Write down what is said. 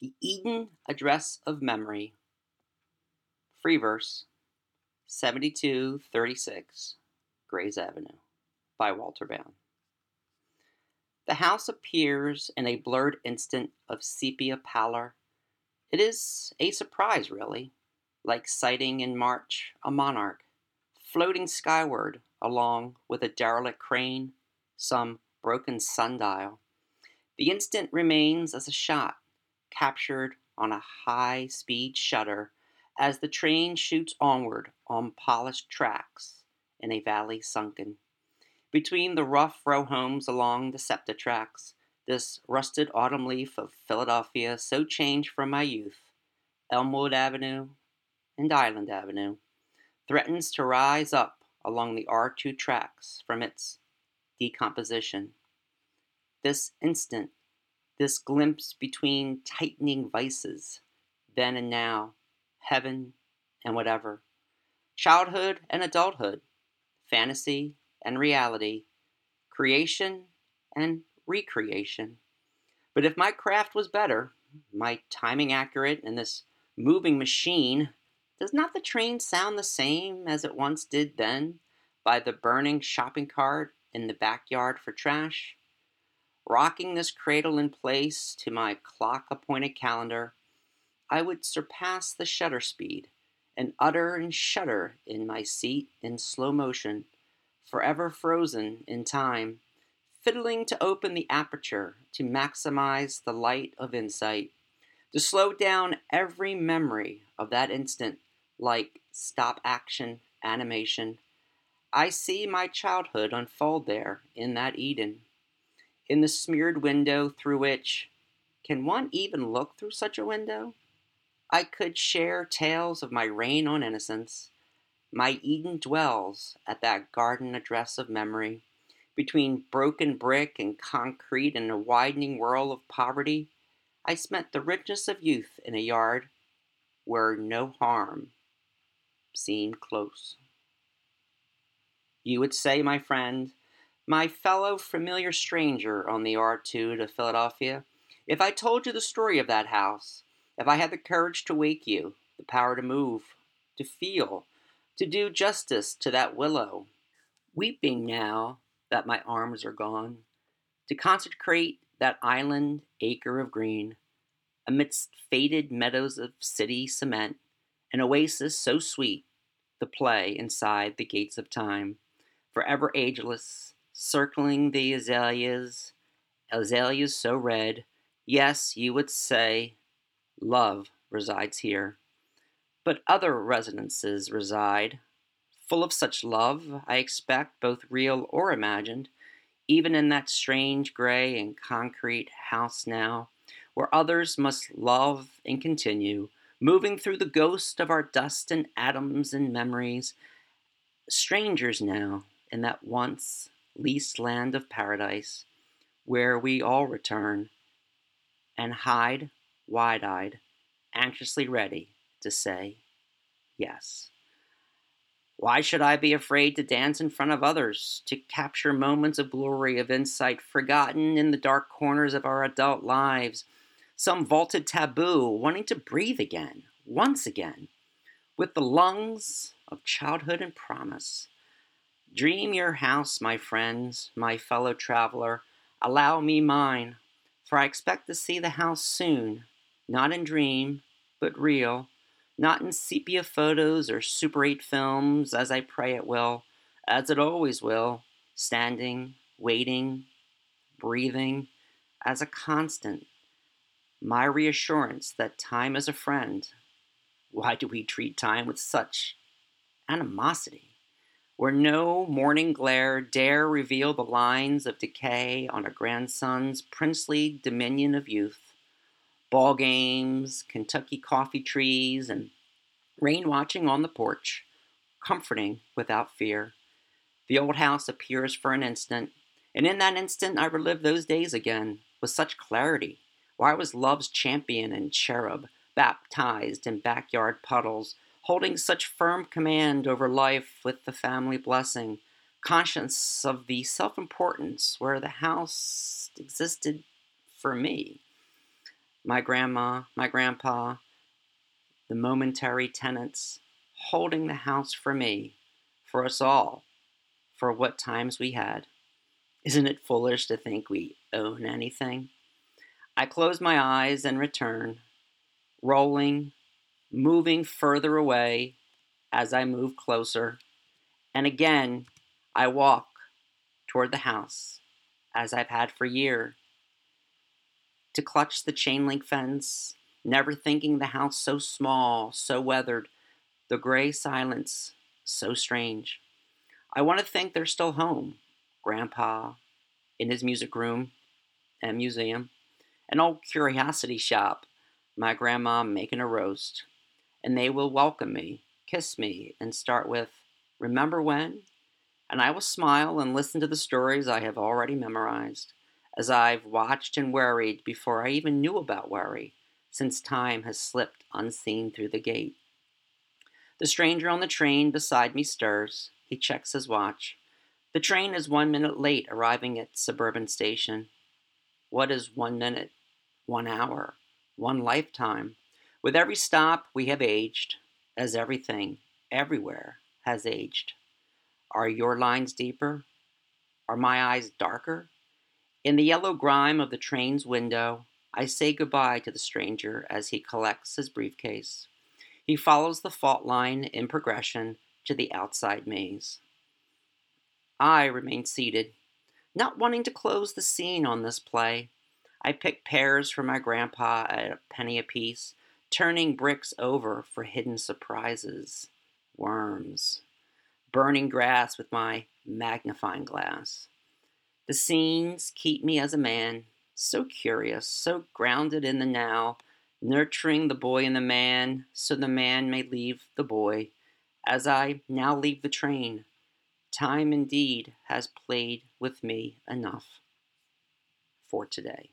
The Eden Address of Memory. Free verse 7236 Grays Avenue by Walter Bound. The house appears in a blurred instant of sepia pallor. It is a surprise, really, like sighting in March a monarch, floating skyward along with a derelict crane, some broken sundial. The instant remains as a shot captured on a high speed shutter as the train shoots onward on polished tracks in a valley sunken. Between the rough row homes along the SEPTA tracks, this rusted autumn leaf of Philadelphia so changed from my youth, Elmwood Avenue and Island Avenue, threatens to rise up along the R2 tracks from its decomposition. This instant this glimpse between tightening vices, then and now, heaven and whatever, childhood and adulthood, fantasy and reality, creation and recreation. But if my craft was better, my timing accurate, and this moving machine, does not the train sound the same as it once did then by the burning shopping cart in the backyard for trash? Rocking this cradle in place to my clock appointed calendar, I would surpass the shutter speed and utter and shudder in my seat in slow motion, forever frozen in time, fiddling to open the aperture to maximize the light of insight, to slow down every memory of that instant like stop action animation. I see my childhood unfold there in that Eden in the smeared window through which can one even look through such a window? I could share tales of my reign on innocence. My Eden dwells at that garden address of memory. Between broken brick and concrete and a widening whirl of poverty, I spent the richness of youth in a yard where no harm seemed close. You would say, my friend, my fellow familiar stranger on the R2 to Philadelphia, if I told you the story of that house, if I had the courage to wake you, the power to move, to feel, to do justice to that willow, weeping now that my arms are gone, to consecrate that island acre of green, amidst faded meadows of city cement, an oasis so sweet, the play inside the gates of time, forever ageless, circling the azaleas, azaleas so red. Yes, you would say love resides here. But other residences reside, full of such love, I expect, both real or imagined, even in that strange gray and concrete house now, where others must love and continue, moving through the ghost of our dust and atoms and memories, strangers now in that once leased land of paradise, where we all return and hide wide eyed, anxiously ready to say yes. Why should I be afraid to dance in front of others, to capture moments of glory, of insight forgotten in the dark corners of our adult lives? Some vaulted taboo, wanting to breathe again, once again, with the lungs of childhood and promise. Dream your house, my friends, my fellow traveler. Allow me mine, for I expect to see the house soon, not in dream, but real, not in sepia photos or Super 8 films, as I pray it will, as it always will, standing, waiting, breathing, as a constant. My reassurance that time is a friend. Why do we treat time with such animosity? Where no morning glare dare reveal the lines of decay on a grandson's princely dominion of youth. Ball games, Kentucky coffee trees, and rain watching on the porch, comforting without fear. The old house appears for an instant, and in that instant I relive those days again with such clarity, where I was love's champion and cherub, baptized in backyard puddles holding such firm command over life with the family blessing, conscious of the self importance where the house existed for me. my grandma, my grandpa, the momentary tenants, holding the house for me, for us all, for what times we had. Isn't it foolish to think we own anything? I close my eyes and return, rolling, moving further away as I move closer, and again I walk toward the house as I've had for years to clutch the chain link fence, never thinking the house so small, so weathered, the gray silence so strange. I want to think they're still home. Grandpa in his music room and museum, an old curiosity shop, my grandma making a roast, and they will welcome me, kiss me, and start with, Remember when? And I will smile and listen to the stories I have already memorized as I've watched and worried before I even knew about worry, since time has slipped unseen through the gate. The stranger on the train beside me stirs. He checks his watch. The train is one minute late arriving at suburban station. What is one minute? One hour? One lifetime? With every stop, we have aged, as everything, everywhere, has aged. Are your lines deeper? Are my eyes darker? In the yellow grime of the train's window, I say goodbye to the stranger as he collects his briefcase. He follows the fault line in progression to the outside maze. I remain seated, not wanting to close the scene on this play. I pick pears for my grandpa at a penny apiece, turning bricks over for hidden surprises, worms, burning grass with my magnifying glass. The scenes keep me as a man, so curious, so grounded in the now, nurturing the boy and the man, so the man may leave the boy. As I now leave the train, time indeed has played with me enough for today.